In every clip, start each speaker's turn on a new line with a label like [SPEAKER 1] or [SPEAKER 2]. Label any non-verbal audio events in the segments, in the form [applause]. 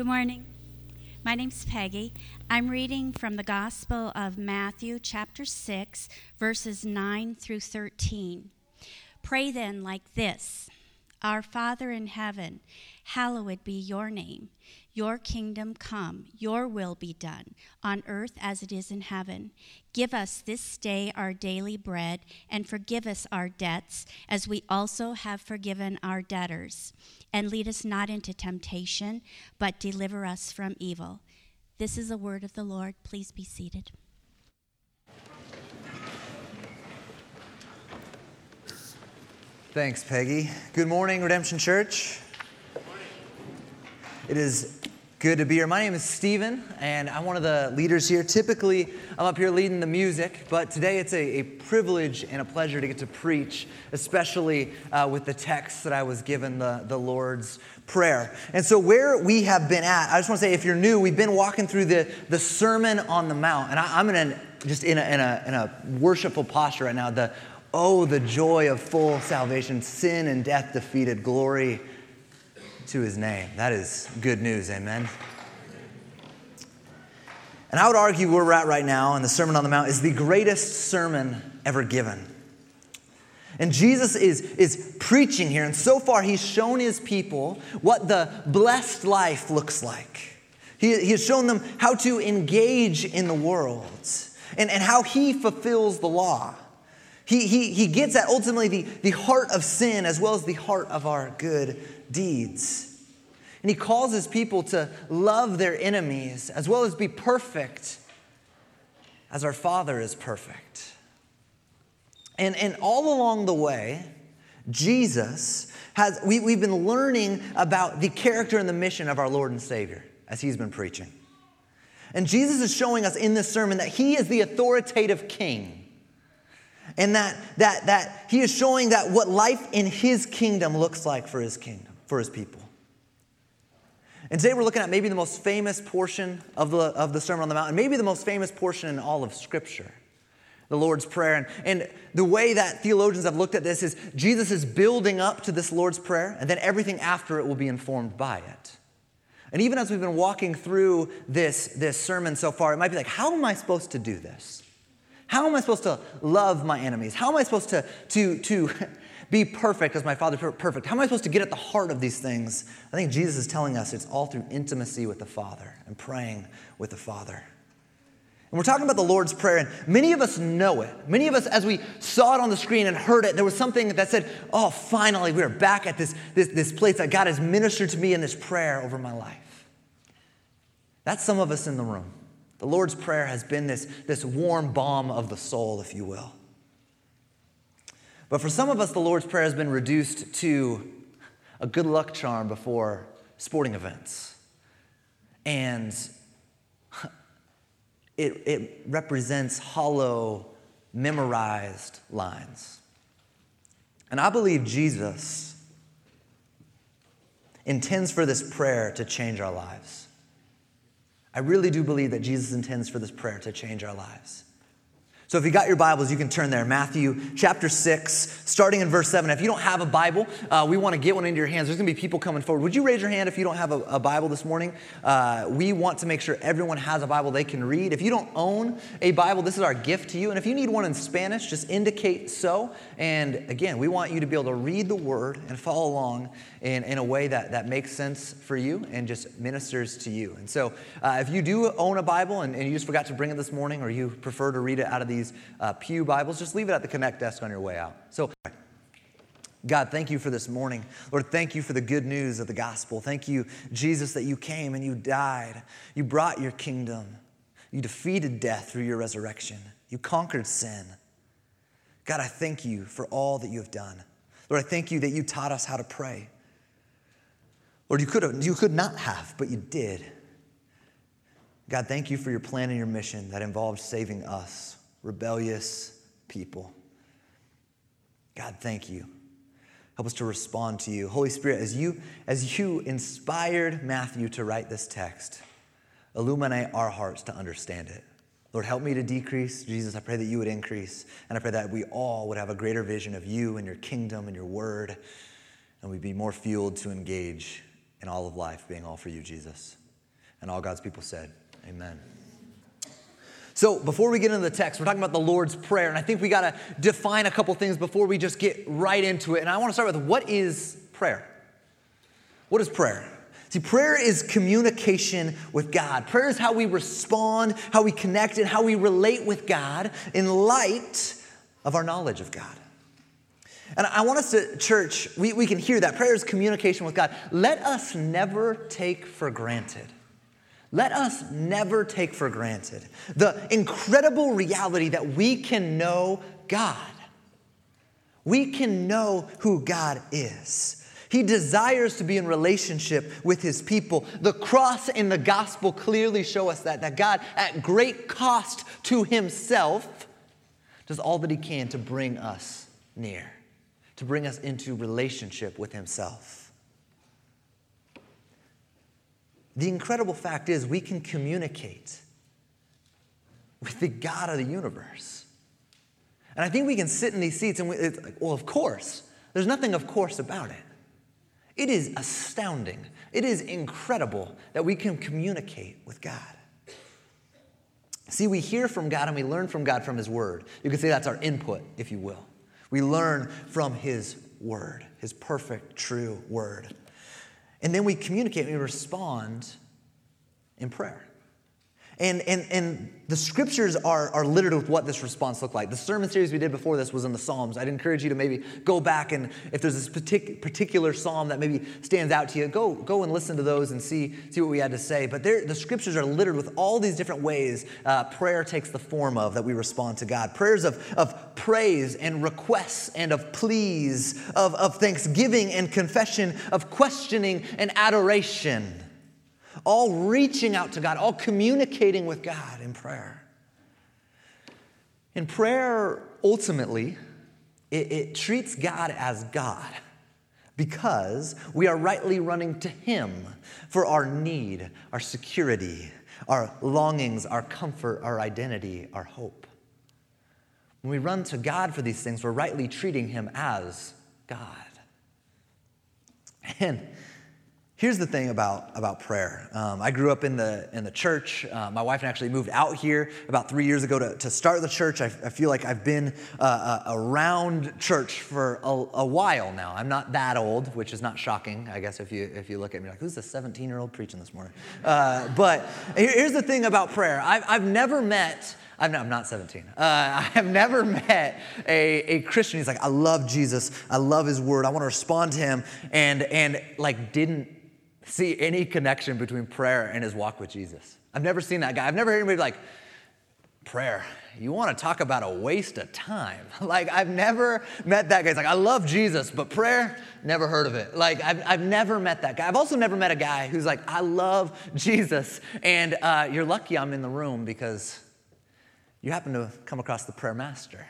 [SPEAKER 1] Good morning. My name's Peggy. I'm reading from the Gospel of Matthew, chapter 6, verses 9 through 13. Pray then like this Our Father in heaven, hallowed be your name. Your kingdom come, your will be done, on earth as it is in heaven. Give us this day our daily bread, and forgive us our debts, as we also have forgiven our debtors. And lead us not into temptation, but deliver us from evil. This is the word of the Lord. Please be seated.
[SPEAKER 2] Thanks, Peggy. Good morning, Redemption Church. It is good to be here. My name is Stephen, and I'm one of the leaders here. Typically, I'm up here leading the music, but today it's a, a privilege and a pleasure to get to preach, especially uh, with the text that I was given, the, the Lord's Prayer. And so, where we have been at, I just want to say if you're new, we've been walking through the, the Sermon on the Mount, and I, am in a, just in a, in, a, in a worshipful posture right now. The Oh, the joy of full salvation, sin and death defeated, glory to his name. That is good news, amen. And I would argue where we're at right now in the Sermon on the Mount is the greatest sermon ever given. And Jesus is, is preaching here, and so far he's shown his people what the blessed life looks like. He, he has shown them how to engage in the world and, and how he fulfills the law. He, he, he gets at ultimately the, the heart of sin as well as the heart of our good deeds. And he calls his people to love their enemies as well as be perfect as our Father is perfect. And, and all along the way, Jesus has, we, we've been learning about the character and the mission of our Lord and Savior as he's been preaching. And Jesus is showing us in this sermon that he is the authoritative king. And that, that, that he is showing that what life in his kingdom looks like for his kingdom, for his people. And today we're looking at maybe the most famous portion of the, of the Sermon on the Mount, and maybe the most famous portion in all of Scripture the Lord's Prayer. And, and the way that theologians have looked at this is Jesus is building up to this Lord's Prayer, and then everything after it will be informed by it. And even as we've been walking through this, this sermon so far, it might be like, how am I supposed to do this? How am I supposed to love my enemies? How am I supposed to, to, to [laughs] be perfect as my Father perfect. How am I supposed to get at the heart of these things? I think Jesus is telling us it's all through intimacy with the Father and praying with the Father. And we're talking about the Lord's Prayer, and many of us know it. Many of us, as we saw it on the screen and heard it, there was something that said, Oh, finally, we are back at this, this, this place that God has ministered to me in this prayer over my life. That's some of us in the room. The Lord's Prayer has been this, this warm balm of the soul, if you will. But for some of us, the Lord's Prayer has been reduced to a good luck charm before sporting events. And [laughs] it, it represents hollow, memorized lines. And I believe Jesus intends for this prayer to change our lives. I really do believe that Jesus intends for this prayer to change our lives. So if you got your Bibles, you can turn there. Matthew chapter 6, starting in verse 7. If you don't have a Bible, uh, we want to get one into your hands. There's going to be people coming forward. Would you raise your hand if you don't have a, a Bible this morning? Uh, we want to make sure everyone has a Bible they can read. If you don't own a Bible, this is our gift to you. And if you need one in Spanish, just indicate so. And again, we want you to be able to read the Word and follow along in, in a way that, that makes sense for you and just ministers to you. And so uh, if you do own a Bible and, and you just forgot to bring it this morning or you prefer to read it out of these these uh, Pew Bibles, just leave it at the Connect desk on your way out. So, God, thank you for this morning. Lord, thank you for the good news of the gospel. Thank you, Jesus, that you came and you died. You brought your kingdom. You defeated death through your resurrection. You conquered sin. God, I thank you for all that you have done. Lord, I thank you that you taught us how to pray. Lord, you could, have, you could not have, but you did. God, thank you for your plan and your mission that involved saving us rebellious people. God, thank you. Help us to respond to you. Holy Spirit, as you, as you inspired Matthew to write this text, illuminate our hearts to understand it. Lord, help me to decrease. Jesus, I pray that you would increase. And I pray that we all would have a greater vision of you and your kingdom and your word, and we'd be more fueled to engage in all of life, being all for you, Jesus. And all God's people said, Amen. So, before we get into the text, we're talking about the Lord's Prayer, and I think we got to define a couple things before we just get right into it. And I want to start with what is prayer? What is prayer? See, prayer is communication with God. Prayer is how we respond, how we connect, and how we relate with God in light of our knowledge of God. And I want us to, church, we, we can hear that. Prayer is communication with God. Let us never take for granted. Let us never take for granted the incredible reality that we can know God. We can know who God is. He desires to be in relationship with his people. The cross and the gospel clearly show us that, that God, at great cost to himself, does all that he can to bring us near, to bring us into relationship with himself. The incredible fact is, we can communicate with the God of the universe. And I think we can sit in these seats and we, it's like, well, of course. There's nothing of course about it. It is astounding. It is incredible that we can communicate with God. See, we hear from God and we learn from God from His Word. You can say that's our input, if you will. We learn from His Word, His perfect, true Word. And then we communicate we respond in prayer. And, and, and the scriptures are, are littered with what this response looked like. The sermon series we did before this was in the Psalms. I'd encourage you to maybe go back and if there's this partic- particular psalm that maybe stands out to you, go, go and listen to those and see, see what we had to say. But the scriptures are littered with all these different ways uh, prayer takes the form of that we respond to God. Prayers of, of praise and requests and of pleas, of, of thanksgiving and confession, of questioning and adoration all reaching out to God, all communicating with God in prayer. In prayer, ultimately, it, it, treats God as God because we are rightly running to Him for our need, our security, our longings, our comfort, our identity, our hope. When we run to God for these things, we're rightly treating Him as God. And Here's the thing about, about prayer. Um, I grew up in the, in the church. Uh, my wife actually moved out here about three years ago to, to start the church. I, I feel like I've been uh, uh, around church for a, a, while now. I'm not that old, which is not shocking, I guess, if you, if you look at me like, who's the 17 year old preaching this morning? Uh, but here's the thing about prayer I've, I've never met I'm not, I'm not 17. Uh, [laughs] I have never met a, a Christian. He's like, I love Jesus. I love his word. I want to respond to him. And, and like, didn't see any connection between prayer and his walk with Jesus. I've never seen that guy. I've never heard anybody like, prayer, you want to talk about a waste of time. [laughs] Like, I've never met that guy. He's like, I love Jesus, but prayer, never heard of it. Like, I've, I've never met that guy. I've also never met a guy who's like, I love Jesus. And uh, you're lucky I'm in the room because you happen to come across the prayer master.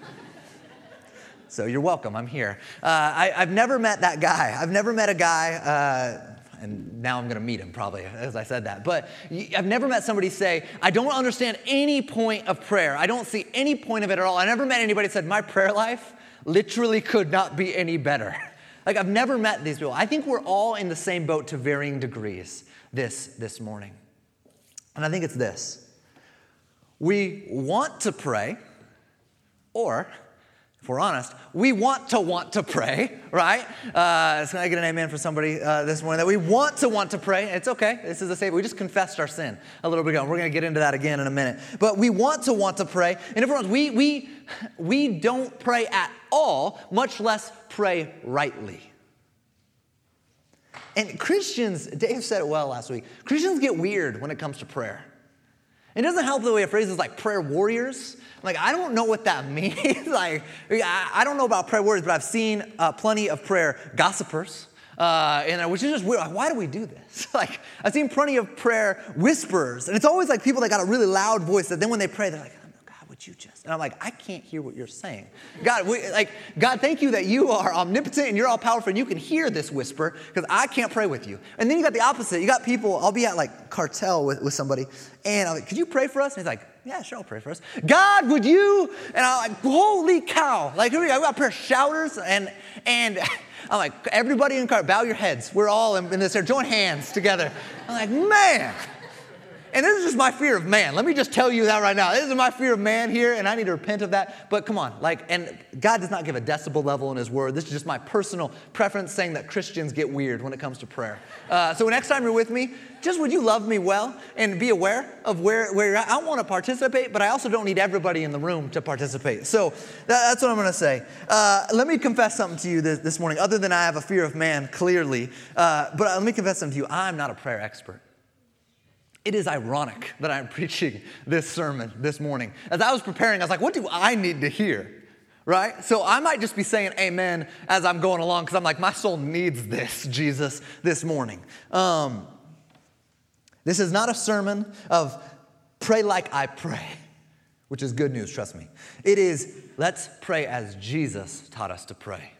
[SPEAKER 2] [laughs] so you're welcome. I'm here. Uh, I, have never met that guy. I've never met a guy. Uh, and now I'm going to meet him probably as I said that. But I've never met somebody say, I don't understand any point of prayer. I don't see any point of it at all. I never met anybody that said, My prayer life literally could not be any better. [laughs] Like, I've never met these people. I think we're all in the same boat to varying degrees this, this morning. And I think it's this we want to pray, or if we're honest, we want to want to pray, right? Uh, can I get an amen for somebody uh, this morning that we want to want to pray? It's okay. This is a safe. We just confessed our sin a little bit ago. We're going to get into that again in a minute. But we want to want to pray. And if we're honest, we, we, we don't pray at all, much less pray rightly. And Christians, Dave said it well last week, Christians get weird when it comes to prayer. It doesn't help the way it phrases like prayer warriors. Like, I don't know what that [laughs] means. like, I don't know about prayer warriors, but I've seen uh, plenty of prayer gossipers. Uh, and which is just weird. Like, why do we do this? [laughs] like, I've seen plenty of prayer whisperers, and it's always like people that got a really loud voice that then when they pray, they're like, you just? And I'm like, I can't hear what you're saying. God, we, like, God, thank you that you are omnipotent and you're all powerful and you can hear this whisper because I can't pray with you. And then you got the opposite. You got people, I'll be at like cartel with, with somebody and I'm like, could you pray for us? And he's like, Yeah, sure, I'll pray for us. God, would you? And I'm like, holy cow. Like, here we go. I got of shouters and, and [laughs] I'm like, everybody in the car, bow your heads. We're all in, in this here. Join hands together. I'm like, man. And this is just my fear of man. Let me just tell you that right now. This is my fear of man here, and I need to repent of that. But come on, like, and God does not give a decibel level in His Word. This is just my personal preference saying that Christians get weird when it comes to prayer. Uh, so next time you're with me, just would you love me well and be aware of where, where you're at? I want to participate, but I also don't need everybody in the room to participate. So that, that's what I'm going to say. Uh, let me confess something to you this, this, morning, other than I have a fear of man, clearly. Uh, but let me confess something to you. I'm not a prayer expert. It is ironic that I'm [laughs] preaching this sermon this morning. As I was preparing, I was like, what do I need to hear? Right? So I might just be saying amen as I'm going along because I'm like, my soul needs this, Jesus, this morning. Um, this is not a sermon of pray like I pray, which is good news, trust me. It is let's pray as Jesus taught us to pray.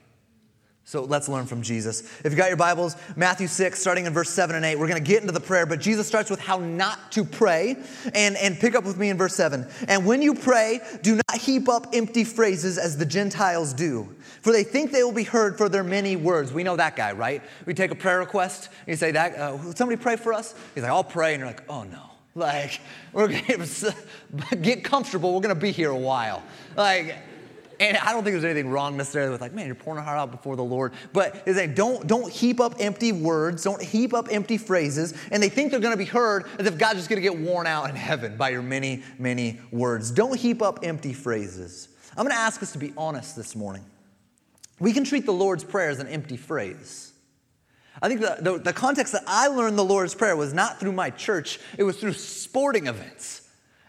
[SPEAKER 2] So let's learn from Jesus. If you got your Bibles, Matthew 6, starting in verse 7 and 8, we're going to get into the prayer, but Jesus starts with how not to pray. And, and pick up with me in verse 7. And when you pray, do not heap up empty phrases as the Gentiles do, for they think they will be heard for their many words. We know that guy, right? We take a prayer request, and you say, that, uh, somebody pray for us? He's like, I'll pray. And you're like, oh no. Like, [laughs] we're gonna get comfortable. We're going to be here a while. Like, and I don't think there's anything wrong necessarily with like, man, you're pouring your heart out before the Lord. But it's like, don't, don't heap up empty words, don't heap up empty phrases. And they think they're going to be heard as if God's just going to get worn out in heaven by your many, many words. Don't heap up empty phrases. I'm going to ask us to be honest this morning. We can treat the Lord's Prayer as an empty phrase. I think the, the, the context that I learned the Lord's Prayer was not through my church, it was through sporting events.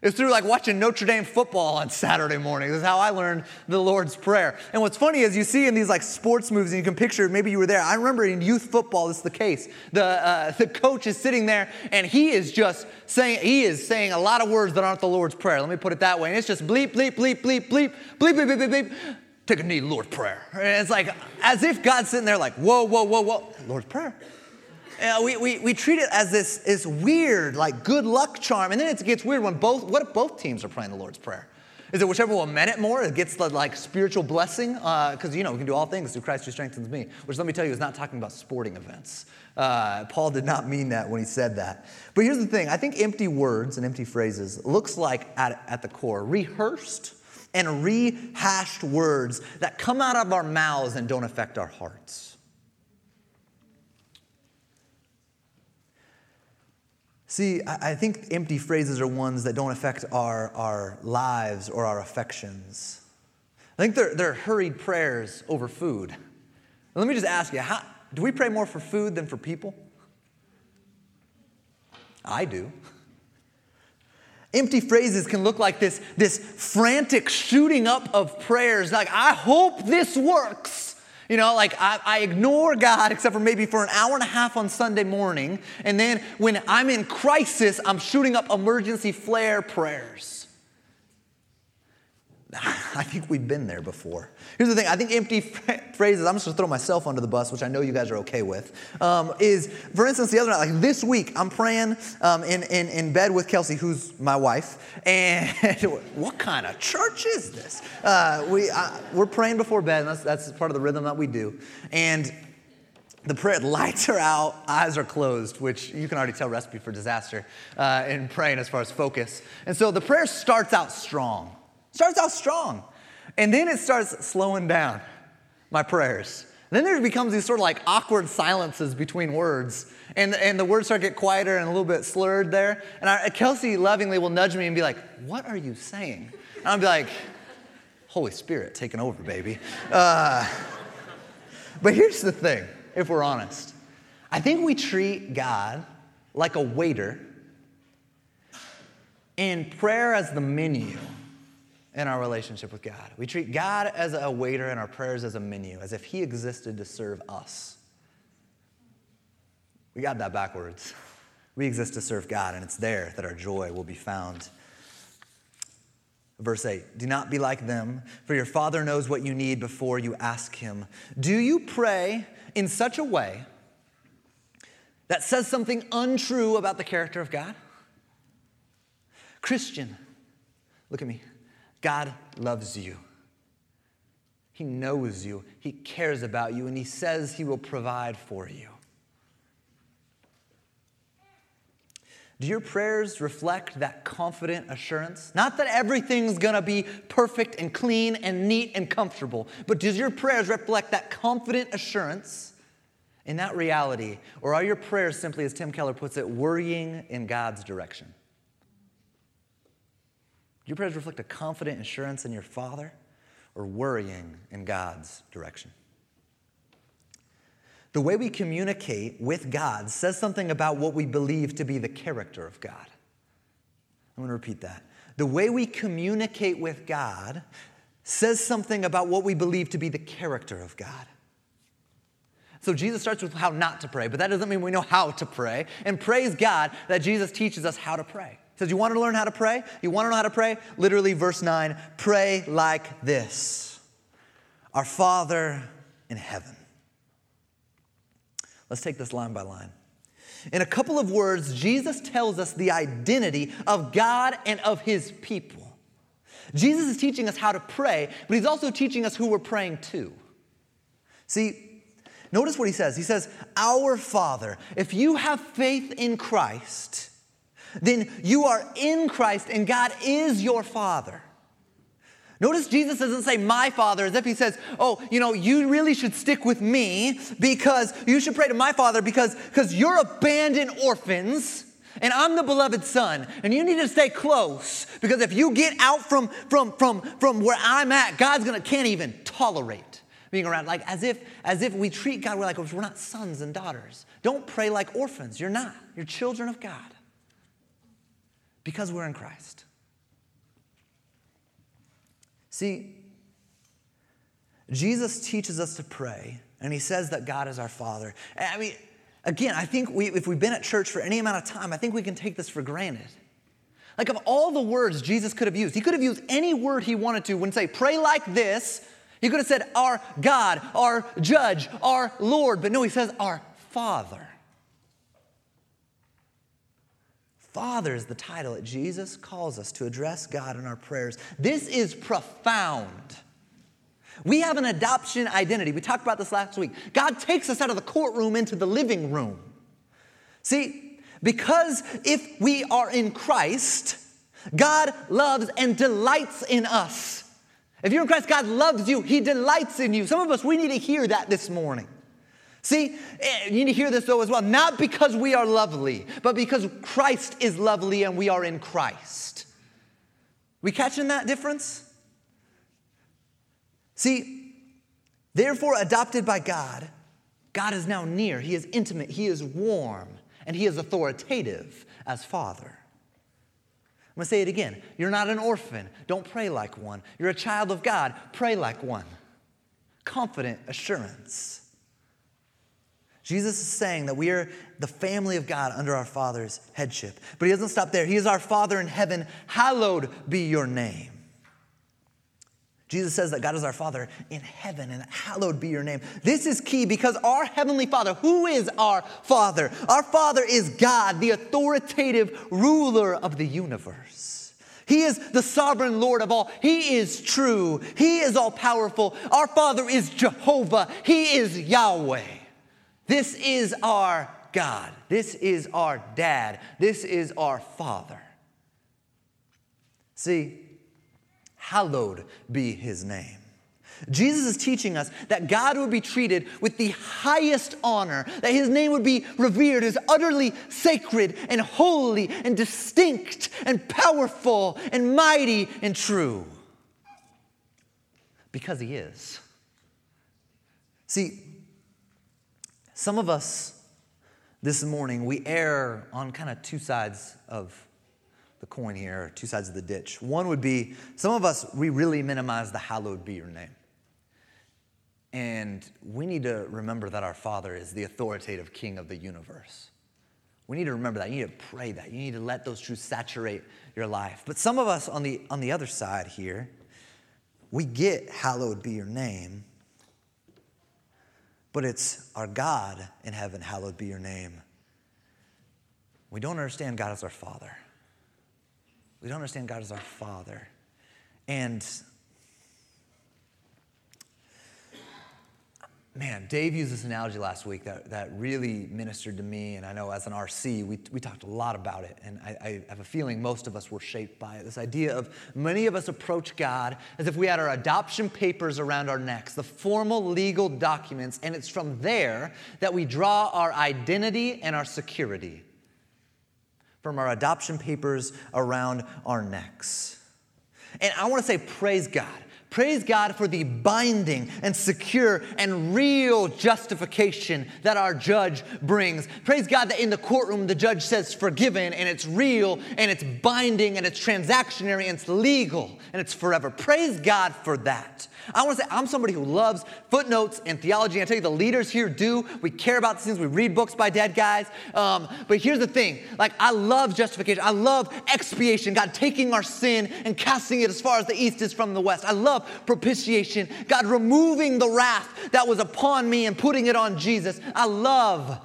[SPEAKER 2] It's through like watching Notre Dame football on Saturday morning. This is how I learned the Lord's Prayer. And what's funny is you see in these like sports movies, and you can picture maybe you were there. I remember in youth football, this is the case. The uh, the coach is sitting there, and he is just saying he is saying a lot of words that aren't the Lord's Prayer. Let me put it that way. And it's just bleep bleep bleep bleep bleep bleep bleep bleep bleep. bleep. Take a knee, Lord prayer. And it's like as if God's sitting there like, whoa, whoa, whoa, whoa, Lord's prayer. Uh, we, we, we treat it as this, this weird, like good luck charm. And then it gets weird when both, what if both teams are praying the Lord's Prayer? Is it whichever one meant it more? It gets the like spiritual blessing because uh, you know we can do all things through Christ who strengthens me. Which let me tell you is not talking about sporting events. Uh, Paul did not mean that when he said that. But here's the thing: I think empty words and empty phrases looks like at, at the core rehearsed and rehashed words that come out of our mouths and don't affect our hearts. See, I think empty phrases are ones that don't affect our, our lives or our affections. I think they're, they're hurried prayers over food. Let me just ask you how, do we pray more for food than for people? I do. Empty phrases can look like this, this frantic shooting up of prayers, like, I hope this works. You know, like I, I, ignore God except for maybe for an hour and a half on Sunday morning. And then when I'm in crisis, I'm shooting up emergency flare prayers. [laughs] I think we've been there before. Here's the thing I think empty phrases, I'm just gonna throw myself under the bus, which I know you guys are okay with, um, is, for instance, the other night, like this week, I'm praying um, in, in, in bed with Kelsey, who's my wife, and [laughs] what kind of church is this? Uh, we, uh, we're praying before bed, and that's, that's part of the rhythm that we do. And the prayer, lights are out, eyes are closed, which you can already tell recipe for disaster uh, in praying as far as focus. And so the prayer starts out strong. Starts out strong. And then it starts slowing down my prayers. And then there becomes these sort of like awkward silences between words. And, and the words start to get quieter and a little bit slurred there. And I, Kelsey lovingly will nudge me and be like, What are you saying? And I'll be like, Holy Spirit taking over, baby. Uh, but here's the thing, if we're honest. I think we treat God like a waiter and prayer as the menu in our relationship with God. We treat God as a waiter and our prayers as a menu, as if He existed to serve us. We got that backwards. We exist to serve God, and it's there that our joy will be found. Verse 8 Do not be like them, for your Father knows what you need before you ask Him. Do you pray in such a way that says something untrue about the character of God? Christian, Look at me. God loves you. He knows you, He cares about you, and He says He will provide for you. Do your prayers reflect that confident assurance? Not that everything's gonna be perfect and clean and neat and comfortable, but does your prayers reflect that confident assurance in that reality? Or are your prayers simply, as Tim Keller puts it, worrying in God's direction? Do your prayers reflect a confident assurance in your Father or worrying in God's direction? The way we communicate with God says something about what we believe to be the character of God. I'm going to repeat that. The way we communicate with God says something about what we believe to be the character of God. So Jesus starts with how not to pray, but that doesn't mean we know how to pray. And praise God that Jesus teaches us how to pray. He says, You want to learn how to pray? You want to know how to pray? Literally, verse 9 pray like this Our Father in heaven. Let's take this line by line. In a couple of words, Jesus tells us the identity of God and of his people. Jesus is teaching us how to pray, but he's also teaching us who we're praying to. See, notice what he says. He says, Our Father. If you have faith in Christ, then you are in Christ and God is your Father. Notice Jesus doesn't say my father as if he says, oh, you know, you really should stick with me because you should pray to my father because because you're abandoned orphans and I'm the beloved son and you need to stay close because if you get out from from from from where I'm at, God's to can't even tolerate being around like as if as if we treat God we're like we're not sons and daughters. Don't pray like orphans. You're not. You're children of God because we're in Christ. See, Jesus teaches us to pray, and he says that God is our Father. I mean, again, I think we, if we've been at church for any amount of time, I think we can take this for granted. Like, of all the words Jesus could have used, he could have used any word he wanted to when say, pray like this. He could have said, our God, our judge, our Lord. But no, he says, our Father. Father is the title that Jesus calls us to address God in our prayers. This is profound. We have an adoption identity. We talked about this last week. God takes us out of the courtroom into the living room. See, because if we are in Christ, God loves and delights in us. If you're in Christ, God loves you, He delights in you. Some of us, we need to hear that this morning. See, eh, you need to hear this though as well. Not because we are lovely, but because Christ is lovely and we are in Christ. We catching that difference? See, therefore, adopted by God, God is now near. He is intimate, He is warm, and He is authoritative as Father. I'm gonna say it again. You're not an orphan. Don't pray like one. You're a child of God. Pray like one. Confident assurance. Jesus is saying that we are the family of God under our Father's headship. But he doesn't stop there. He is our Father in heaven. Hallowed be your name. Jesus says that God is our Father in heaven and hallowed be your name. This is key because our Heavenly Father, who is our Father? Our Father is God, the authoritative ruler of the universe. He is the sovereign Lord of all. He is true. He is all powerful. Our Father is Jehovah. He is Yahweh. This is our God. This is our dad. This is our father. See, hallowed be his name. Jesus is teaching us that God would be treated with the highest honor, that his name would be revered as utterly sacred and holy and distinct and powerful and mighty and true. Because he is. See, some of us this morning, we err on kind of two sides of the coin here, two sides of the ditch. One would be some of us, we really minimize the hallowed be your name. And we need to remember that our Father is the authoritative King of the universe. We need to remember that. You need to pray that. You need to let those truths saturate your life. But some of us on the, on the other side here, we get hallowed be your name, but it's our God in heaven, hallowed be your name. We don't understand God as our Father. We don't understand God as our Father. And man, Dave used this analogy last week that, that really ministered to me. And I know as an RC, we, we talked a lot about it. And I, I have a feeling most of us were shaped by it. This idea of many of us approach God as if we had our adoption papers around our necks, the formal legal documents. And it's from there that we draw our identity and our security. From our adoption papers around our necks. And I want to say, praise God Praise God for the binding and secure and real justification that our judge brings. Praise God that in the courtroom the judge says forgiven and it's real and it's binding and it's transactionary and it's legal and it's forever. Praise God for that. I want to say I'm somebody who loves footnotes and theology. I tell you, the leaders here do. We care about these things. We read books by dead guys. Um, but here's the thing: like I love justification. I love expiation. God taking our sin and casting it as far as the east is from the west. I love propitiation. God removing the wrath that was upon me and putting it on Jesus. I love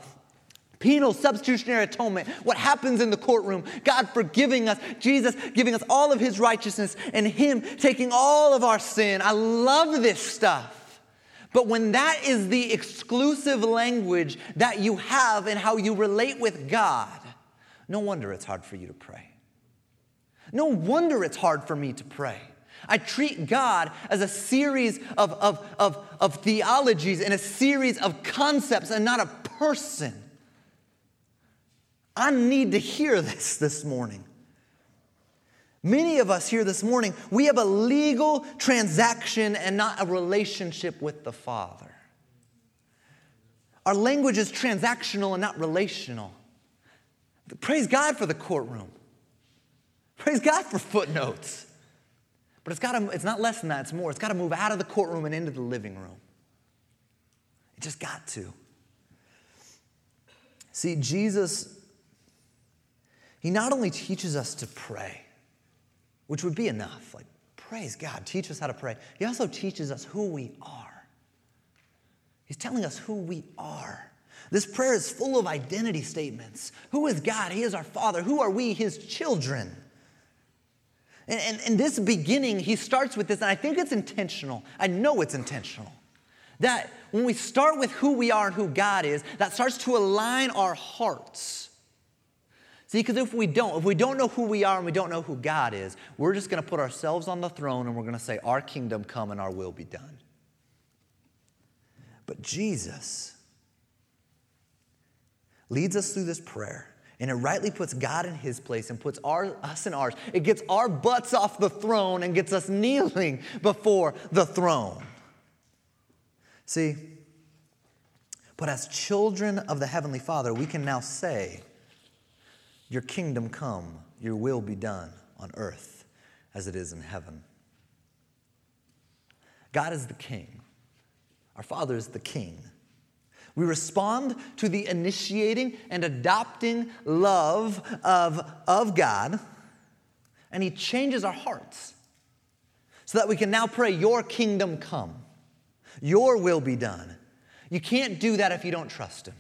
[SPEAKER 2] Penal substitutionary atonement, what happens in the courtroom, God forgiving us, Jesus giving us all of his righteousness, and him taking all of our sin. I love this stuff. But when that is the exclusive language that you have in how you relate with God, no wonder it's hard for you to pray. No wonder it's hard for me to pray. I treat God as a series of, of, of, of theologies and a series of concepts and not a person. I need to hear this this morning. Many of us here this morning, we have a legal transaction and not a relationship with the Father. Our language is transactional and not relational. Praise God for the courtroom. Praise God for footnotes. But it's, gotta, it's not less than that, it's more. It's got to move out of the courtroom and into the living room. It just got to. See, Jesus he not only teaches us to pray, which would be enough, like, praise God, teach us how to pray. He also teaches us who we are. He's telling us who we are. This prayer is full of identity statements. Who is God? He is our Father. Who are we? His children. And, and, and this beginning, he starts with this, and I think it's intentional. I know it's intentional. That when we start with who we are and who God is, that starts to align our hearts See, because if we don't, if we don't know who we are and we don't know who God is, we're just going to put ourselves on the throne and we're going to say, Our kingdom come and our will be done. But Jesus leads us through this prayer. And it rightly puts God in his place and puts our, us in ours. It gets our butts off the throne and gets us [laughs] kneeling before the throne. See, but as children of the Heavenly Father, we can now say, your kingdom come, your will be done on earth as it is in heaven. God is the king. Our Father is the king. We respond to the initiating and adopting love of, of God, and He changes our hearts so that we can now pray, Your kingdom come, Your will be done. You can't do that if you don't trust Him.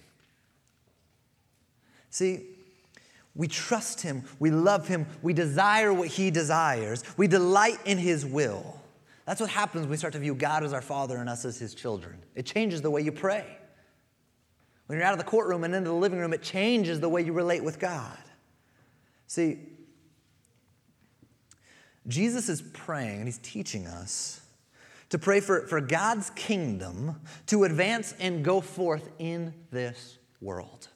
[SPEAKER 2] See, we trust him, we love him, we desire what he desires, we delight in his will. That's what happens when we start to view God as our Father and us as his children. It changes the way you pray. When you're out of the courtroom and into the living room, it changes the way you relate with God. See, Jesus is praying and he's teaching us to pray for, for God's kingdom to advance and go forth in this world.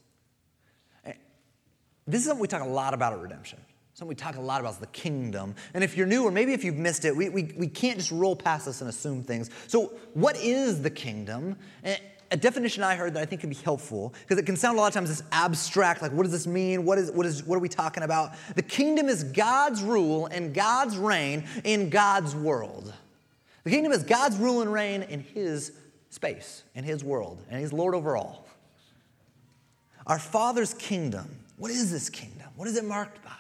[SPEAKER 2] This is something we talk a lot about at Redemption. Something we talk a lot about is the kingdom. And if you're new, or maybe if you've missed it, we, we, we can't just roll past this and assume things. So, what is the kingdom? A definition I heard that I think can be helpful, because it can sound a lot of times this abstract, like what does this mean? What, is, what, is, what are we talking about? The kingdom is God's rule and God's reign in God's world. The kingdom is God's rule and reign in His space, in His world, and He's Lord over all. Our Father's kingdom what is this kingdom? What is it marked by?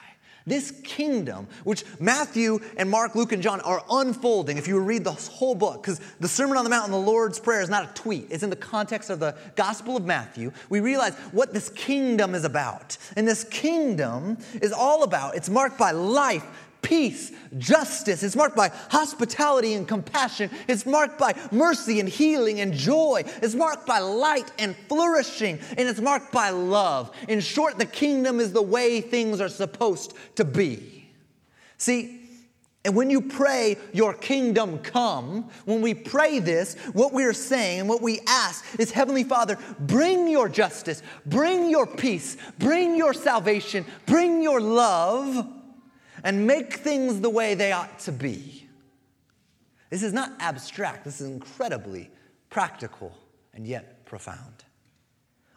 [SPEAKER 2] This kingdom, which Matthew and Mark, Luke, and John are unfolding, if you read the whole book, because the Sermon on the Mount and the Lord's Prayer is not a tweet, it's in the context of the Gospel of Matthew. We realize what this kingdom is about. And this kingdom is all about, it's marked by life, peace, justice. It's marked by hospitality and compassion. It's marked by mercy and healing and joy. It's marked by light and flourishing. And it's marked by love. In short, the kingdom is the way things are supposed to be. See, and when you pray, Your kingdom come, when we pray this, what we are saying and what we ask is Heavenly Father, bring your justice, bring your peace, bring your salvation, bring your love and make things the way they ought to be. This is not abstract, this is incredibly practical and yet profound.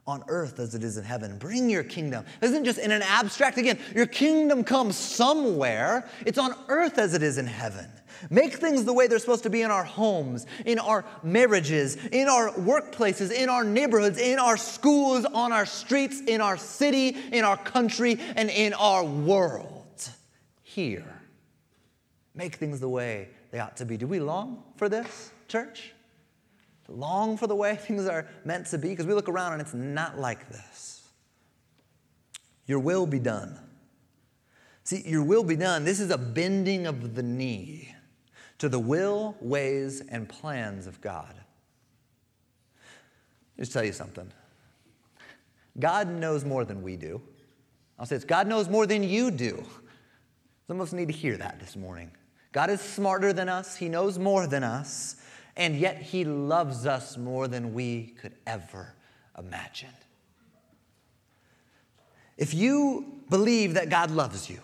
[SPEAKER 2] On earth as it is in heaven. Bring your kingdom. It isn't just in an abstract, again, your kingdom comes somewhere. It's on earth as it is in heaven. Make things the way they're supposed to be in our homes, in our marriages, in our workplaces, in our neighborhoods, in our schools, on our streets, in our city, in our country, and in our world here. Make things the way they ought to be. Do we long for this, church? Long for the way [laughs] things are meant to be? Because we look around and it's not like this. Your will be done. See, your will be done. This is a bending of the knee to the will, ways, and plans of God. Just tell you something. God knows more than we do. I'll say it's God knows more than you do. Some of us need to hear that this morning. God is smarter than us, He knows more than us, and yet He loves us more than we could ever imagine. If you believe that God loves you,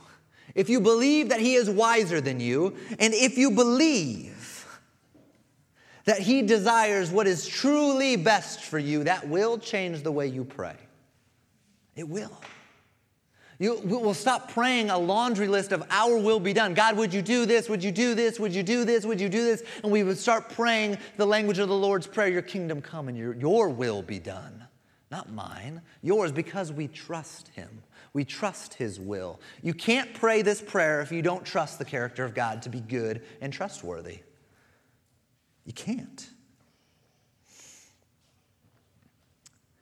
[SPEAKER 2] if you believe that He is wiser than you, and if you believe that He desires what is truly best for you, that will change the way you pray. It will. You, we'll stop praying a laundry list of our will be done. God, would you do this? Would you do this? Would you do this? Would you do this? And we would start praying the language of the Lord's Prayer Your kingdom come and your, your will be done. Not mine, yours, because we trust Him. We trust His will. You can't pray this prayer if you don't trust the character of God to be good and trustworthy. You can't.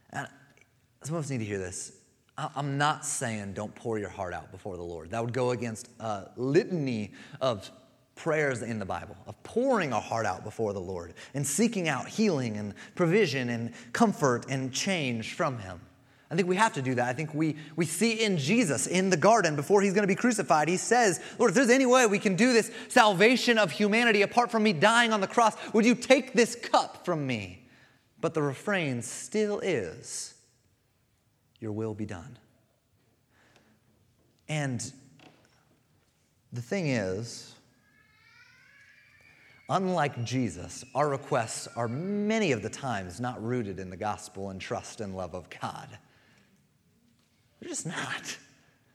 [SPEAKER 2] And some of us need to hear this. I'm not saying don't pour your heart out before the Lord. That would go against a litany of prayers in the Bible, of pouring our heart out before the Lord and seeking out healing and provision and comfort and change from Him. I think we have to do that. I think we, we see in Jesus in the garden before he's going to be crucified, he says, Lord, if there's any way we can do this salvation of humanity apart from me dying on the cross, would you take this cup from me? But the refrain still is, your will be done. And the thing is, unlike Jesus, our requests are many of the times not rooted in the gospel and trust and love of God. They're just not.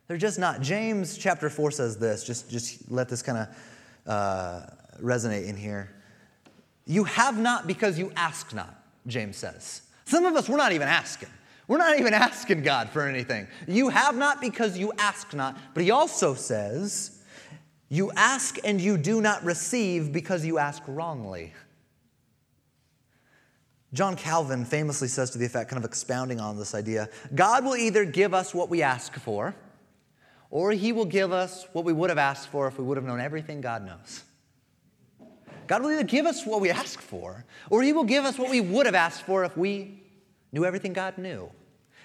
[SPEAKER 2] They're just not. James chapter 4 says this, just, just let this kind of uh, resonate in here. You have not because you ask not, James says. Some of us, we're not even asking. We're not even asking God for anything. You have not because you ask not. But he also says, You ask and you do not receive because you ask wrongly. John Calvin famously says to the effect, kind of expounding on this idea God will either give us what we ask for, or he will give us what we would have asked for if we would have known everything God knows. God will either give us what we ask for, or he will give us what we would have asked for if we knew everything God knew.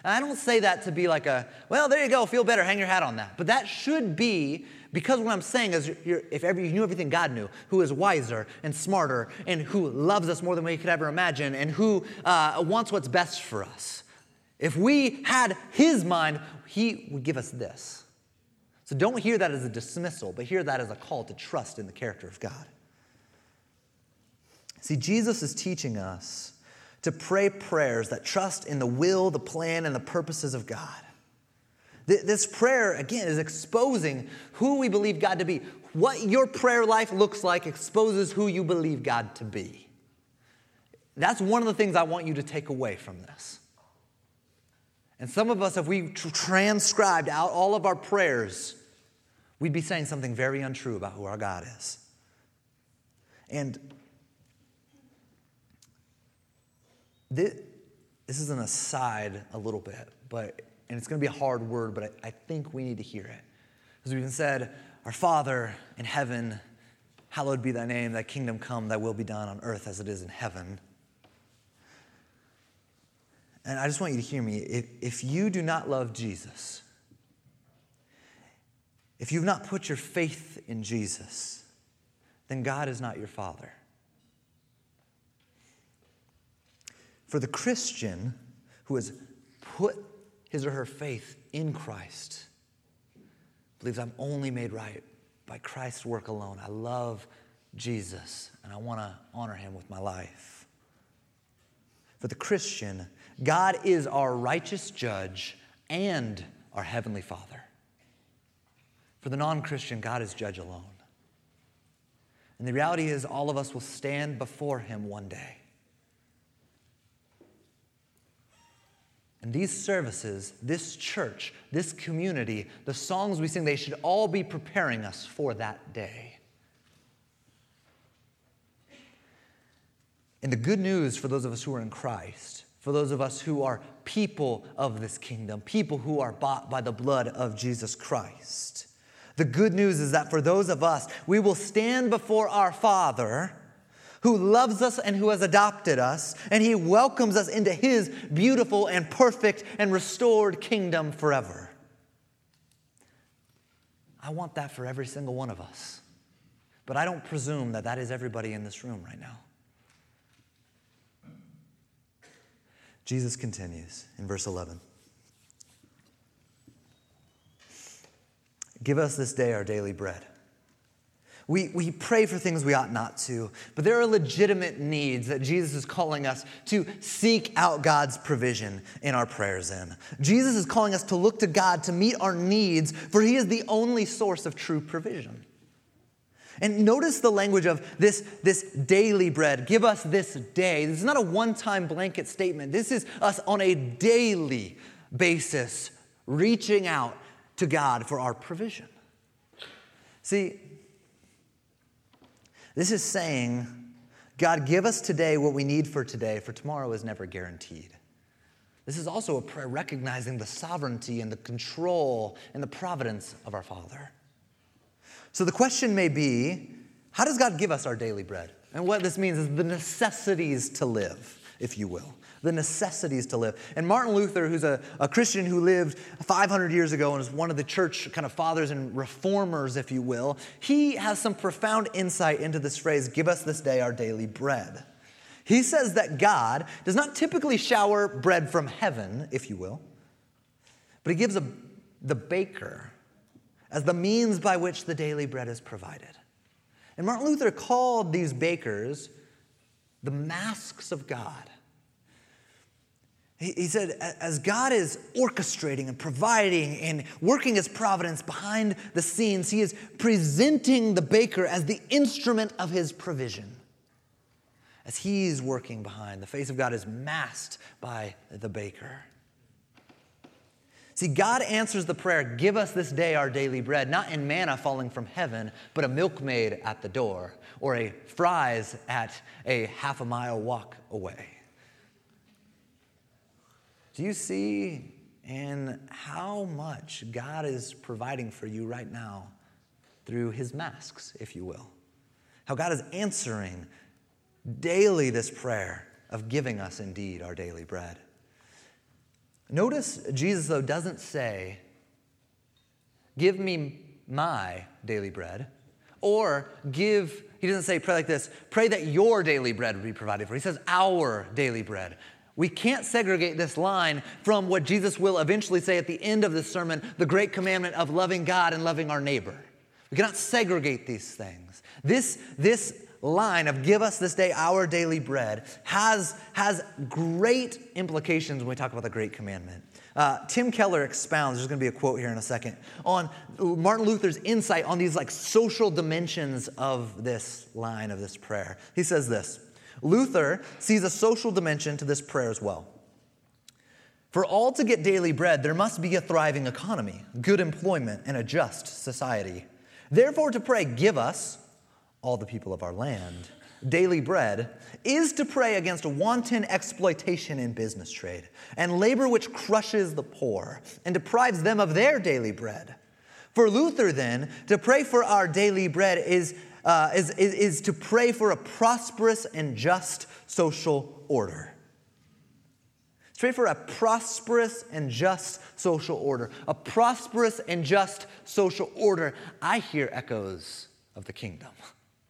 [SPEAKER 2] And I don't say that to be like a, well, there you go, feel better, hang your hat on that. But that should be, because what I'm saying is, if ever you knew everything God knew, who is wiser and smarter and who loves us more than we could ever imagine and who uh, wants what's best for us. If we had His mind, He would give us this. So don't hear that as a dismissal, but hear that as a call to trust in the character of God. See, Jesus is teaching us to pray prayers that trust in the will, the plan, and the purposes of God. This prayer, again, is exposing who we believe God to be. What your prayer life looks like exposes who you believe God to be. That's one of the things I want you to take away from this. And some of us, if we transcribed out all of our prayers, we'd be saying something very untrue about who our God is. And This, this is an aside a little bit, but and it's going to be a hard word, but I, I think we need to hear it. As we've said, Our Father in heaven, hallowed be thy name, thy kingdom come, thy will be done on earth as it is in heaven. And I just want you to hear me. If, if you do not love Jesus, if you've not put your faith in Jesus, then God is not your Father. For the Christian who has put his or her faith in Christ, believes I'm only made right by Christ's work alone. I love Jesus and I want to honor him with my life. For the Christian, God is our righteous judge and our heavenly Father. For the non Christian, God is judge alone. And the reality is, all of us will stand before him one day. And these services, this church, this community, the songs we sing, they should all be preparing us for that day. And the good news for those of us who are in Christ, for those of us who are people of this kingdom, people who are bought by the blood of Jesus Christ, the good news is that for those of us, we will stand before our Father who loves us and who has adopted us, and he welcomes us into his beautiful and perfect and restored kingdom forever. I want that for every single one of us. But I don't presume that that is everybody in this room right now. Jesus continues in verse 11 Give us this day our daily bread. We, we pray for things we ought not to, but there are legitimate needs that Jesus is calling us to seek out God's provision in our prayers in. Jesus is calling us to look to God to meet our needs, for He is the only source of true provision. And notice the language of this, this daily bread. Give us this day. This is not a one time blanket statement. This is us on a daily basis reaching out to God for our provision. See, this is saying, God, give us today what we need for today, for tomorrow is never guaranteed. This is also a prayer recognizing the sovereignty and the control and the providence of our Father. So the question may be how does God give us our daily bread? And what this means is the necessities to live, if you will the necessities to live. And Martin Luther, who's a, a Christian who lived 500 years ago and is one of the church kind of fathers and reformers, if you will, he has some profound insight into this phrase give us this day our daily bread. He says that God does not typically shower bread from heaven, if you will, but he gives a, the baker as the means by which the daily bread is provided. And Martin Luther called these bakers the masks of God. He said, as God is orchestrating and providing and working his providence behind the scenes, he is presenting the baker as the instrument of his provision. As he's working behind, the face of God is masked by the baker. See, God answers the prayer, Give us this day our daily bread, not in manna falling from heaven, but a milkmaid at the door or a Fry's at a half a mile walk away. Do you see in how much God is providing for you right now through his masks, if you will? How God is answering daily this prayer of giving us indeed our daily bread. Notice Jesus, though, doesn't say, Give me my daily bread, or give, he doesn't say, pray like this, pray that your daily bread be provided for. He says, Our daily bread. We can't segregate this line from what Jesus will eventually say at the end of the sermon the great commandment of loving God and loving our neighbor. We cannot segregate these things. This, this line of give us this day our daily bread has, has great implications when we talk about the great commandment. Uh, Tim Keller expounds, there's going to be a quote here in a second, on Martin Luther's insight on these like social dimensions of this line of this prayer. He says this Luther sees a social dimension to this prayer as well. For all to get daily bread, there must be a thriving economy, good employment, and a just society. Therefore, to pray, give us, all the people of our land, daily bread, is to pray against wanton exploitation in business trade and labor which crushes the poor and deprives them of their daily bread. For Luther, then, to pray for our daily bread is, uh, is, is, is to pray for a prosperous and just social order. Pray for a prosperous and just social order. A prosperous and just social order. I hear echoes of the kingdom,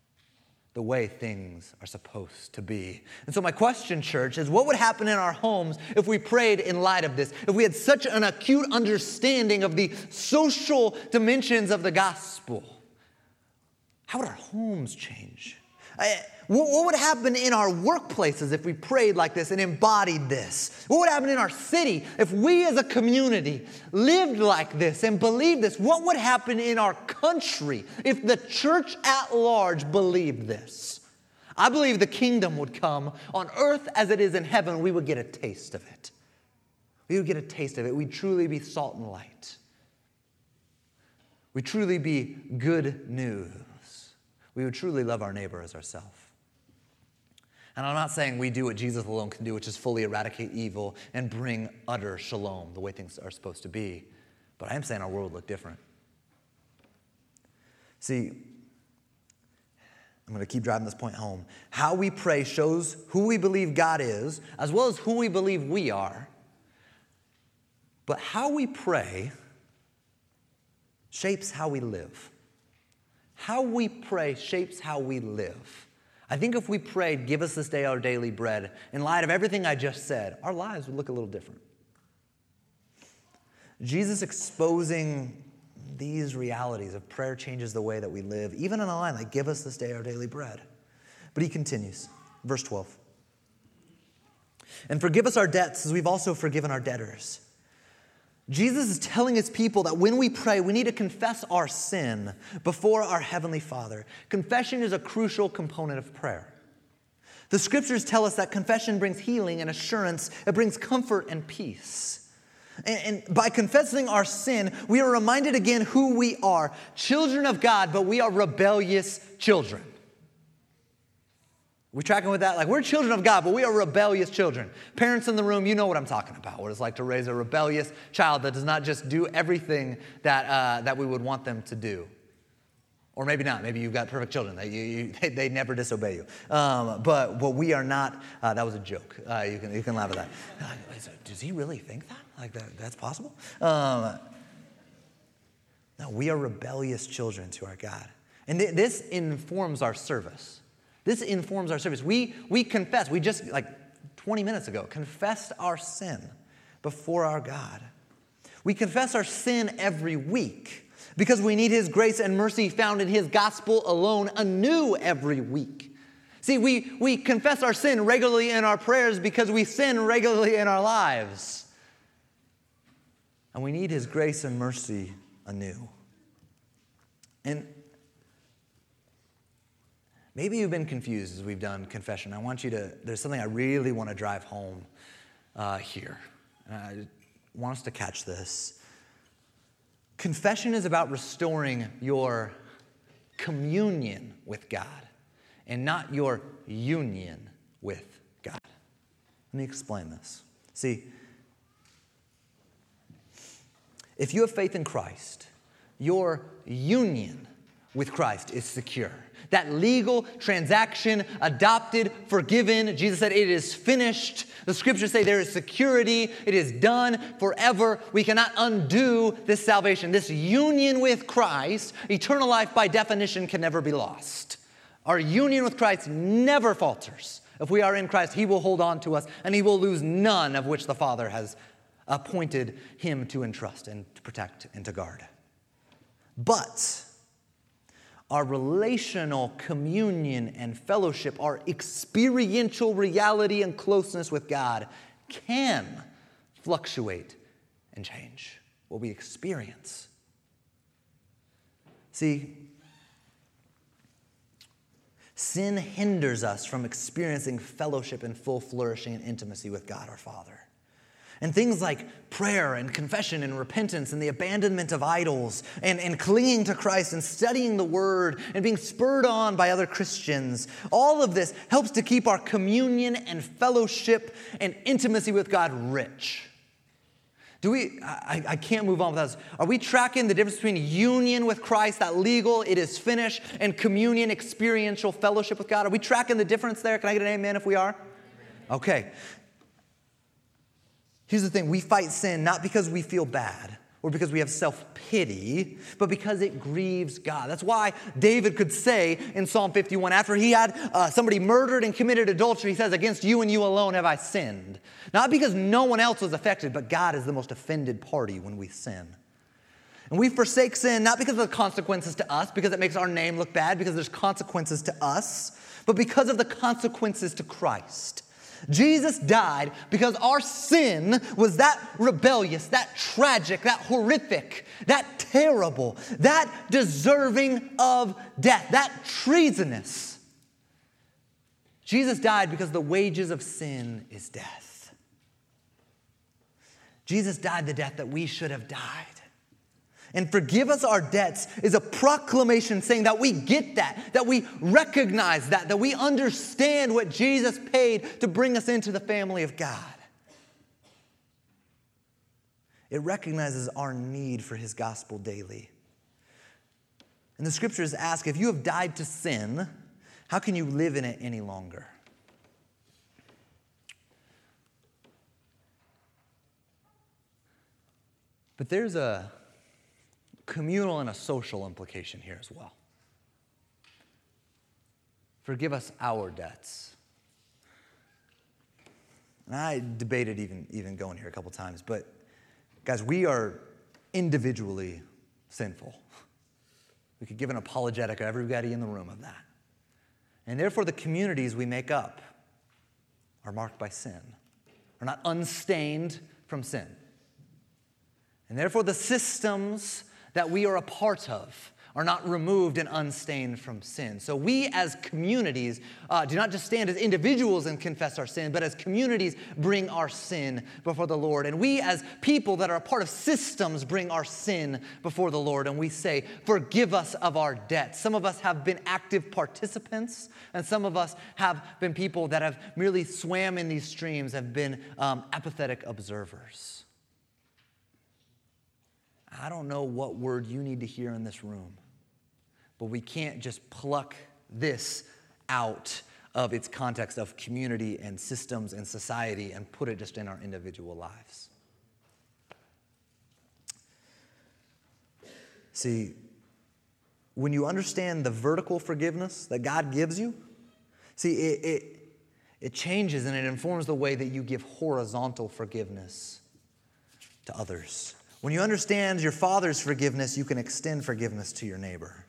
[SPEAKER 2] [laughs] the way things are supposed to be. And so, my question, church, is what would happen in our homes if we prayed in light of this? If we had such an acute understanding of the social dimensions of the gospel? How would our homes change? Uh, what would happen in our workplaces if we prayed like this and embodied this? What would happen in our city if we as a community lived like this and believed this? What would happen in our country if the church at large believed this? I believe the kingdom would come on earth as it is in heaven. We would get a taste of it. We would get a taste of it. We'd truly be salt and light. We'd truly be good news. We would truly love our neighbor as ourselves. And I'm not saying we do what Jesus alone can do, which is fully eradicate evil and bring utter shalom, the way things are supposed to be. But I am saying our world look different. See, I'm going to keep driving this point home. How we pray shows who we believe God is, as well as who we believe we are. But how we pray shapes how we live. How we pray shapes how we live. I think if we prayed, Give us this day our daily bread, in light of everything I just said, our lives would look a little different. Jesus exposing these realities of prayer changes the way that we live, even in a line like, Give us this day our daily bread. But he continues, verse 12. And forgive us our debts as we've also forgiven our debtors. Jesus is telling his people that when we pray, we need to confess our sin before our Heavenly Father. Confession is a crucial component of prayer. The scriptures tell us that confession brings healing and assurance, it brings comfort and peace. And, and, by confessing our sin, we are reminded again who we are children of God, but we are rebellious children. We tracking with that? Like, we're children of God, but we are rebellious children. Parents in the room, you know what I'm talking about. What it's like to raise a rebellious child that does not just do everything that, uh, that we would want them to do. Or maybe not. Maybe you've got perfect children. They, you, you, they, [laughs] they never disobey you. Um, but, but we are not, uh, that was a joke. Uh, you, can, you can laugh at that. Does he really think that? Like, that, that's possible? Um, no, we are rebellious children to our God. And th- this informs our service. This informs our service. We, we confess, we just, like 20 minutes ago, confessed our sin before our God. We confess our sin every week because we need His grace and mercy found in His gospel alone anew every week. See, we, we confess our sin regularly in our prayers because we sin regularly in our lives. And we need His grace and mercy anew. And Maybe you've been confused as we've done confession. I want you to, there's something I really want to drive home uh, here. I want us to catch this. Confession is about restoring your communion with God and not your union with God. Let me explain this. See, if you have faith in Christ, your union with Christ is secure. That legal transaction, adopted, forgiven. Jesus said, It is finished. The scriptures say there is security. It is done forever. We cannot undo this salvation. This union with Christ, eternal life by definition, can never be lost. Our union with Christ never falters. If we are in Christ, He will hold on to us and He will lose none of which the Father has appointed Him to entrust and to protect and to guard. But, our relational communion and fellowship, our experiential reality and closeness with God can fluctuate and change what we experience. See, sin hinders us from experiencing fellowship and full flourishing and intimacy with God our Father. And things like prayer and confession and repentance and the abandonment of idols and, and clinging to Christ and studying the Word and being spurred on by other Christians, all of this helps to keep our communion and fellowship and intimacy with God rich. Do we, I, I can't move on without this. Are we tracking the difference between union with Christ, that legal, it is finished, and communion, experiential fellowship with God? Are we tracking the difference there? Can I get an amen if we are? Okay. Here's the thing we fight sin not because we feel bad, or because we have self pity, but because it grieves God. That's why David could say in Psalm 51, after he had uh, somebody murdered and committed adultery, he says, Against you and you alone have I sinned. Not because no one else was affected, but God is the most offended party when we sin. And we forsake sin not because of the consequences to us, because it makes our name look bad, because there's consequences to us, but because of the consequences to Christ. Jesus died because our sin was that rebellious, that tragic, that horrific, that terrible, that deserving of death, that treasonous. Jesus died because the wages of sin is death. Jesus died the death that we should have died and forgive us our debts is a proclamation saying that we get that, that we recognize that, that we understand what Jesus paid to bring us into the family of God. It recognizes our need for his gospel daily. And the scriptures ask if you have died to sin, how can you live in it any longer? But there's a communal and a social implication here as well. Forgive us our debts. And I debated even, even going here a couple times, but guys, we are individually sinful. We could give an apologetic to everybody in the room of that. And therefore, the communities we make up are marked by sin, are not unstained from sin. And therefore, the systems that we are a part of are not removed and unstained from sin. So we as communities uh, do not just stand as individuals and confess our sin, but as communities bring our sin before the Lord. And we as people that are a part of systems bring our sin before the Lord. And we say, forgive us of our debts. Some of us have been active participants, and some of us have been people that have merely swam in these streams, have been um, apathetic observers. I don't know what word you need to hear in this room, but we can't just pluck this out of its context of community and systems and society and put it just in our individual lives. See, when you understand the vertical forgiveness that God gives you, see, it, it, it changes and it informs the way that you give horizontal forgiveness to others. When you understand your Father's forgiveness, you can extend forgiveness to your neighbor.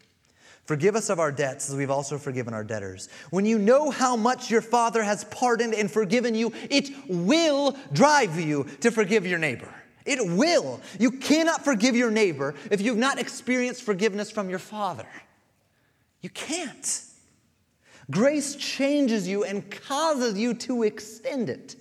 [SPEAKER 2] Forgive us of our debts as we've also forgiven our debtors. When you know how much your Father has pardoned and forgiven you, it will drive you to forgive your neighbor. It will. You cannot forgive your neighbor if you've not experienced forgiveness from your Father. You can't. Grace changes you and causes you to extend it.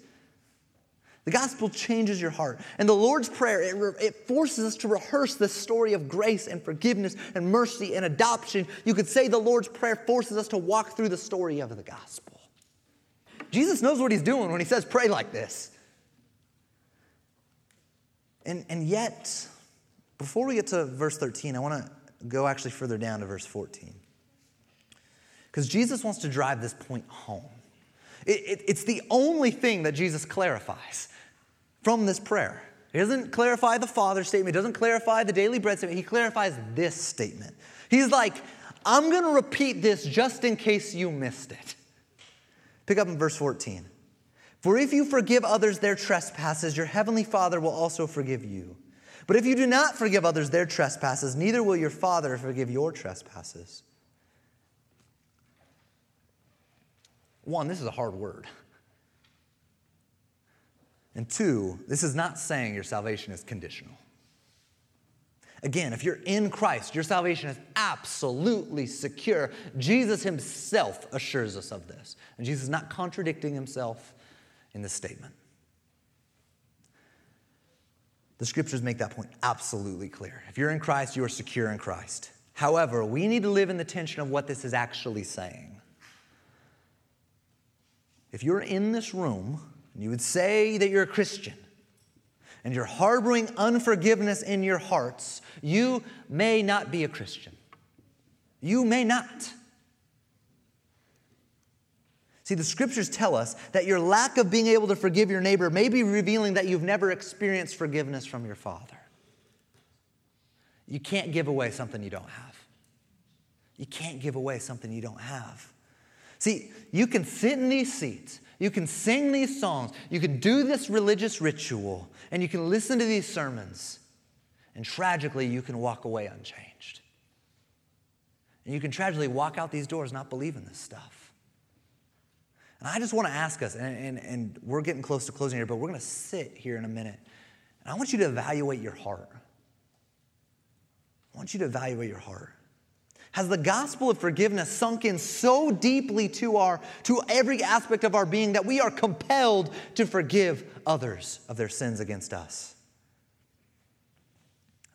[SPEAKER 2] The gospel changes your heart. And the Lord's Prayer, it, re- it forces us to rehearse this story of grace and forgiveness and mercy and adoption. You could say the Lord's Prayer forces us to walk through the story of the gospel. Jesus knows what he's doing when he says, pray like this. And, and yet, before we get to verse 13, I want to go actually further down to verse 14. Because Jesus wants to drive this point home. It, it, it's the only thing that Jesus clarifies from this prayer. He doesn't clarify the Father statement, he doesn't clarify the daily bread statement, he clarifies this statement. He's like, I'm going to repeat this just in case you missed it. Pick up in verse 14. For if you forgive others their trespasses, your heavenly Father will also forgive you. But if you do not forgive others their trespasses, neither will your Father forgive your trespasses. One, this is a hard word. And two, this is not saying your salvation is conditional. Again, if you're in Christ, your salvation is absolutely secure. Jesus himself assures us of this. And Jesus is not contradicting himself in this statement. The scriptures make that point absolutely clear. If you're in Christ, you are secure in Christ. However, we need to live in the tension of what this is actually saying. If you're in this room and you would say that you're a Christian, and you're harboring unforgiveness in your hearts, you may not be a Christian. You may not. See, the scriptures tell us that your lack of being able to forgive your neighbor may be revealing that you've never experienced forgiveness from your Father. You can't give away something you don't have. You can't give away something you don't have. See, you can sit in these seats, you can sing these songs, you can do this religious ritual, and you can listen to these sermons, and tragically, you can walk away unchanged. And you can tragically walk out these doors not believing this stuff. And I just want to ask us, and, and, and we're getting close to closing here, but we're going to sit here in a minute. And I want you to evaluate your heart. I want you to evaluate your heart. Has the gospel of forgiveness sunk in so deeply to our to every aspect of our being that we are compelled to forgive others of their sins against us?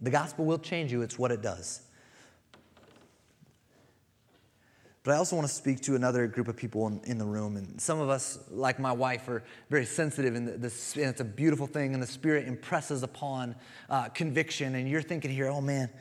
[SPEAKER 2] The gospel will change you, it's what it does. But I also want to speak to another group of people in, in the room. And some of us, like my wife, are very sensitive, and, the, and it's a beautiful thing, and the Spirit impresses upon uh, conviction. And you're thinking here, oh man,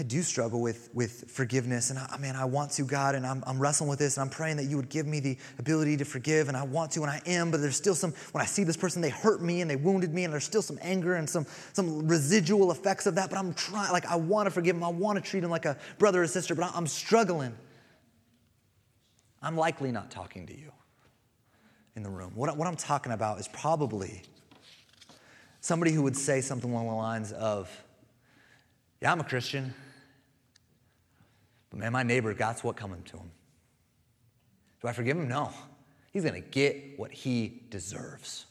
[SPEAKER 2] I do struggle with, with forgiveness. And I, man, I want to, God, and I'm, I'm wrestling with this, and I'm praying that you would give me the ability to forgive. And I want to, and I am, but there's still some, when I see this person, they hurt me and they wounded me, and there's still some anger and some, some residual effects of that. But I'm trying, like, I want to forgive them. I want to treat them like a brother or sister, but I'm struggling. I'm likely not talking to you in the room. What, what I'm talking about is probably somebody who would say something along the lines of, Yeah, I'm a Christian. But man, my neighbor, God's what coming to him. Do I forgive him? No. He's going to get what he deserves.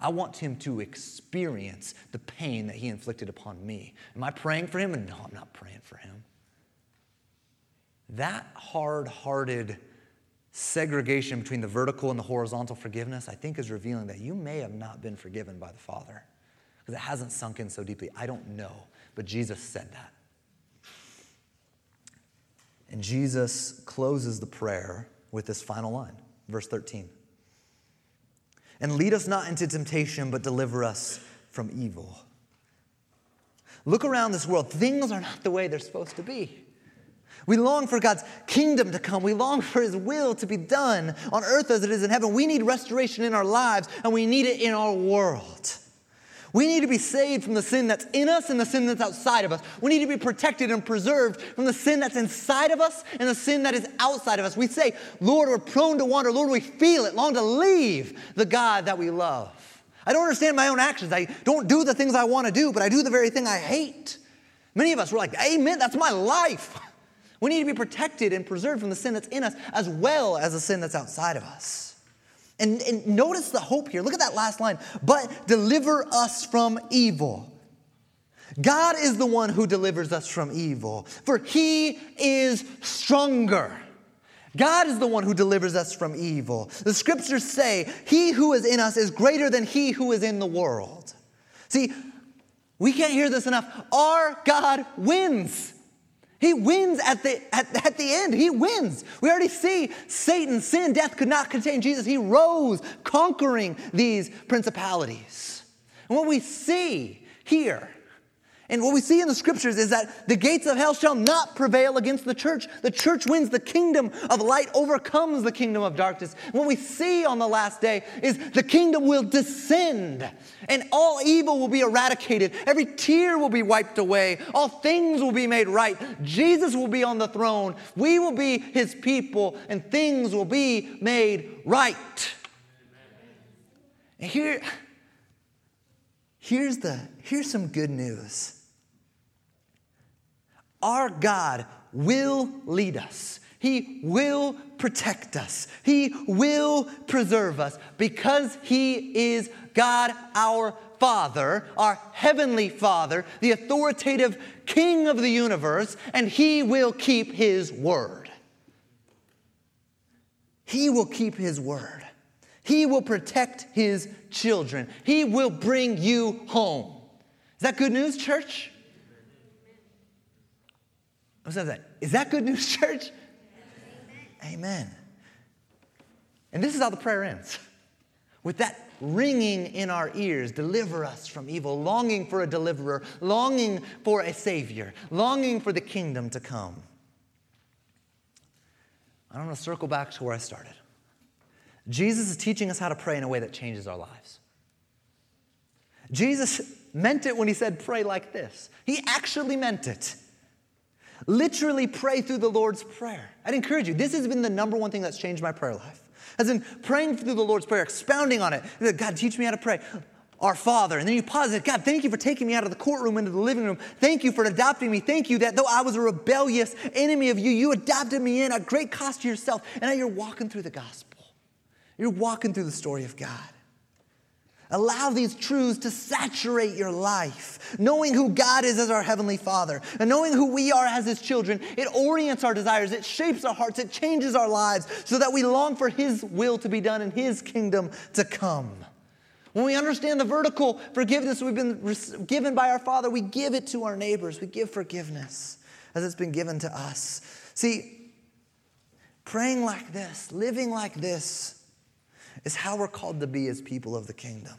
[SPEAKER 2] I want him to experience the pain that he inflicted upon me. Am I praying for him? No, I'm not praying for him. That hard hearted segregation between the vertical and the horizontal forgiveness, I think, is revealing that you may have not been forgiven by the Father because it hasn't sunk in so deeply. I don't know, but Jesus said that. And Jesus closes the prayer with this final line, verse 13. And lead us not into temptation, but deliver us from evil. Look around this world. Things are not the way they're supposed to be. We long for God's kingdom to come. We long for His will to be done on earth as it is in heaven. We need restoration in our lives and we need it in our world. We need to be saved from the sin that's in us and the sin that's outside of us. We need to be protected and preserved from the sin that's inside of us and the sin that is outside of us. We say, Lord, we're prone to wander. Lord, we feel it, long to leave the God that we love. I don't understand my own actions. I don't do the things I want to do, but I do the very thing I hate. Many of us were like, Amen, that's my life. [laughs] We need to be protected and preserved from the sin that's in us as well as the sin that's outside of us. And, and notice the hope here. Look at that last line. But deliver us from evil. God is the one who delivers us from evil, for he is stronger. God is the one who delivers us from evil. The scriptures say, He who is in us is greater than he who is in the world. See, we can't hear this enough. Our God wins. He wins at the, at, at the end. He wins. We already see Satan, sin, death could not contain Jesus. He rose, conquering these principalities. And what we see here and what we see in the scriptures is that the gates of hell shall not prevail against the church. The church wins. The kingdom of light overcomes the kingdom of darkness. What we see on the last day is the kingdom will descend and all evil will be eradicated. Every tear will be wiped away. All things will be made right. Jesus will be on the throne. We will be his people and things will be made right. And here, here's, the, here's some good news. Our God will lead us. He will protect us. He will preserve us because He is God our Father, our Heavenly Father, the authoritative King of the universe, and He will keep His word. He will keep His word. He will protect His children. He will bring you home. Is that good news, church? Is that good news, [laughs] church? Amen. Amen. And this is how the prayer ends with that ringing in our ears deliver us from evil, longing for a deliverer, longing for a Savior, longing for the kingdom to come. I don't want to circle back to where I started. Jesus is teaching us how to pray in a way that changes our lives. Jesus meant it when he said, pray like this. He actually meant it. Literally pray through the Lord's Prayer. I'd encourage you, this has been the number one thing that's changed my prayer life. As in praying through the Lord's Prayer, expounding on it. God, teach me how to pray. Our Father. And then you pause it. God, thank you for taking me out of the courtroom into the living room. Thank you for adopting me. Thank you that though I was a rebellious enemy of you, you adopted me in at great cost to yourself. And now you're walking through the gospel. You're walking through the story of God. Allow these truths to saturate your life. Knowing who God is as our Heavenly Father and knowing who we are as His children, it orients our desires, it shapes our hearts, it changes our lives so that we long for His will to be done and His kingdom to come. When we understand the vertical forgiveness we've been given by our Father, we give it to our neighbors. We give forgiveness as it's been given to us. See, praying like this, living like this, is how we're called to be as people of the kingdom.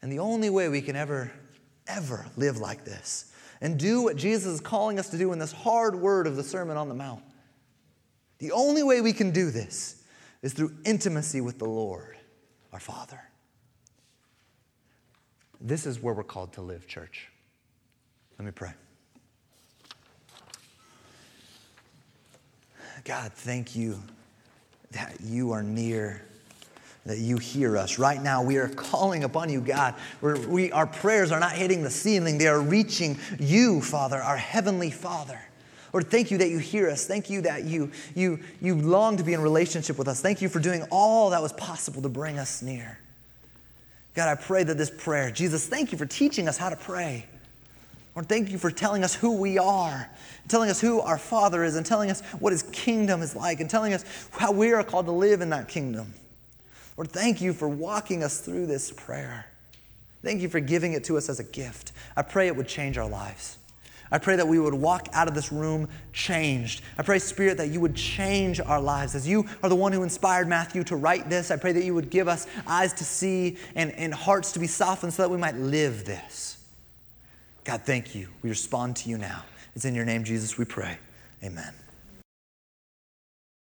[SPEAKER 2] And the only way we can ever, ever live like this and do what Jesus is calling us to do in this hard word of the Sermon on the Mount, the only way we can do this is through intimacy with the Lord, our Father. This is where we're called to live, church. Let me pray. God, thank you that you are near, that you hear us. Right now, we are calling upon you, God. We're, we, our prayers are not hitting the ceiling, they are reaching you, Father, our heavenly Father. Lord, thank you that you hear us. Thank you that you, you, you long to be in relationship with us. Thank you for doing all that was possible to bring us near. God, I pray that this prayer, Jesus, thank you for teaching us how to pray. Lord, thank you for telling us who we are, telling us who our Father is, and telling us what His kingdom is like, and telling us how we are called to live in that kingdom. Lord, thank you for walking us through this prayer. Thank you for giving it to us as a gift. I pray it would change our lives. I pray that we would walk out of this room changed. I pray, Spirit, that you would change our lives. As you are the one who inspired Matthew to write this, I pray that you would give us eyes to see and, and hearts to be softened so that we might live this. God, thank you. We respond to you now. It's in your name, Jesus, we pray. Amen.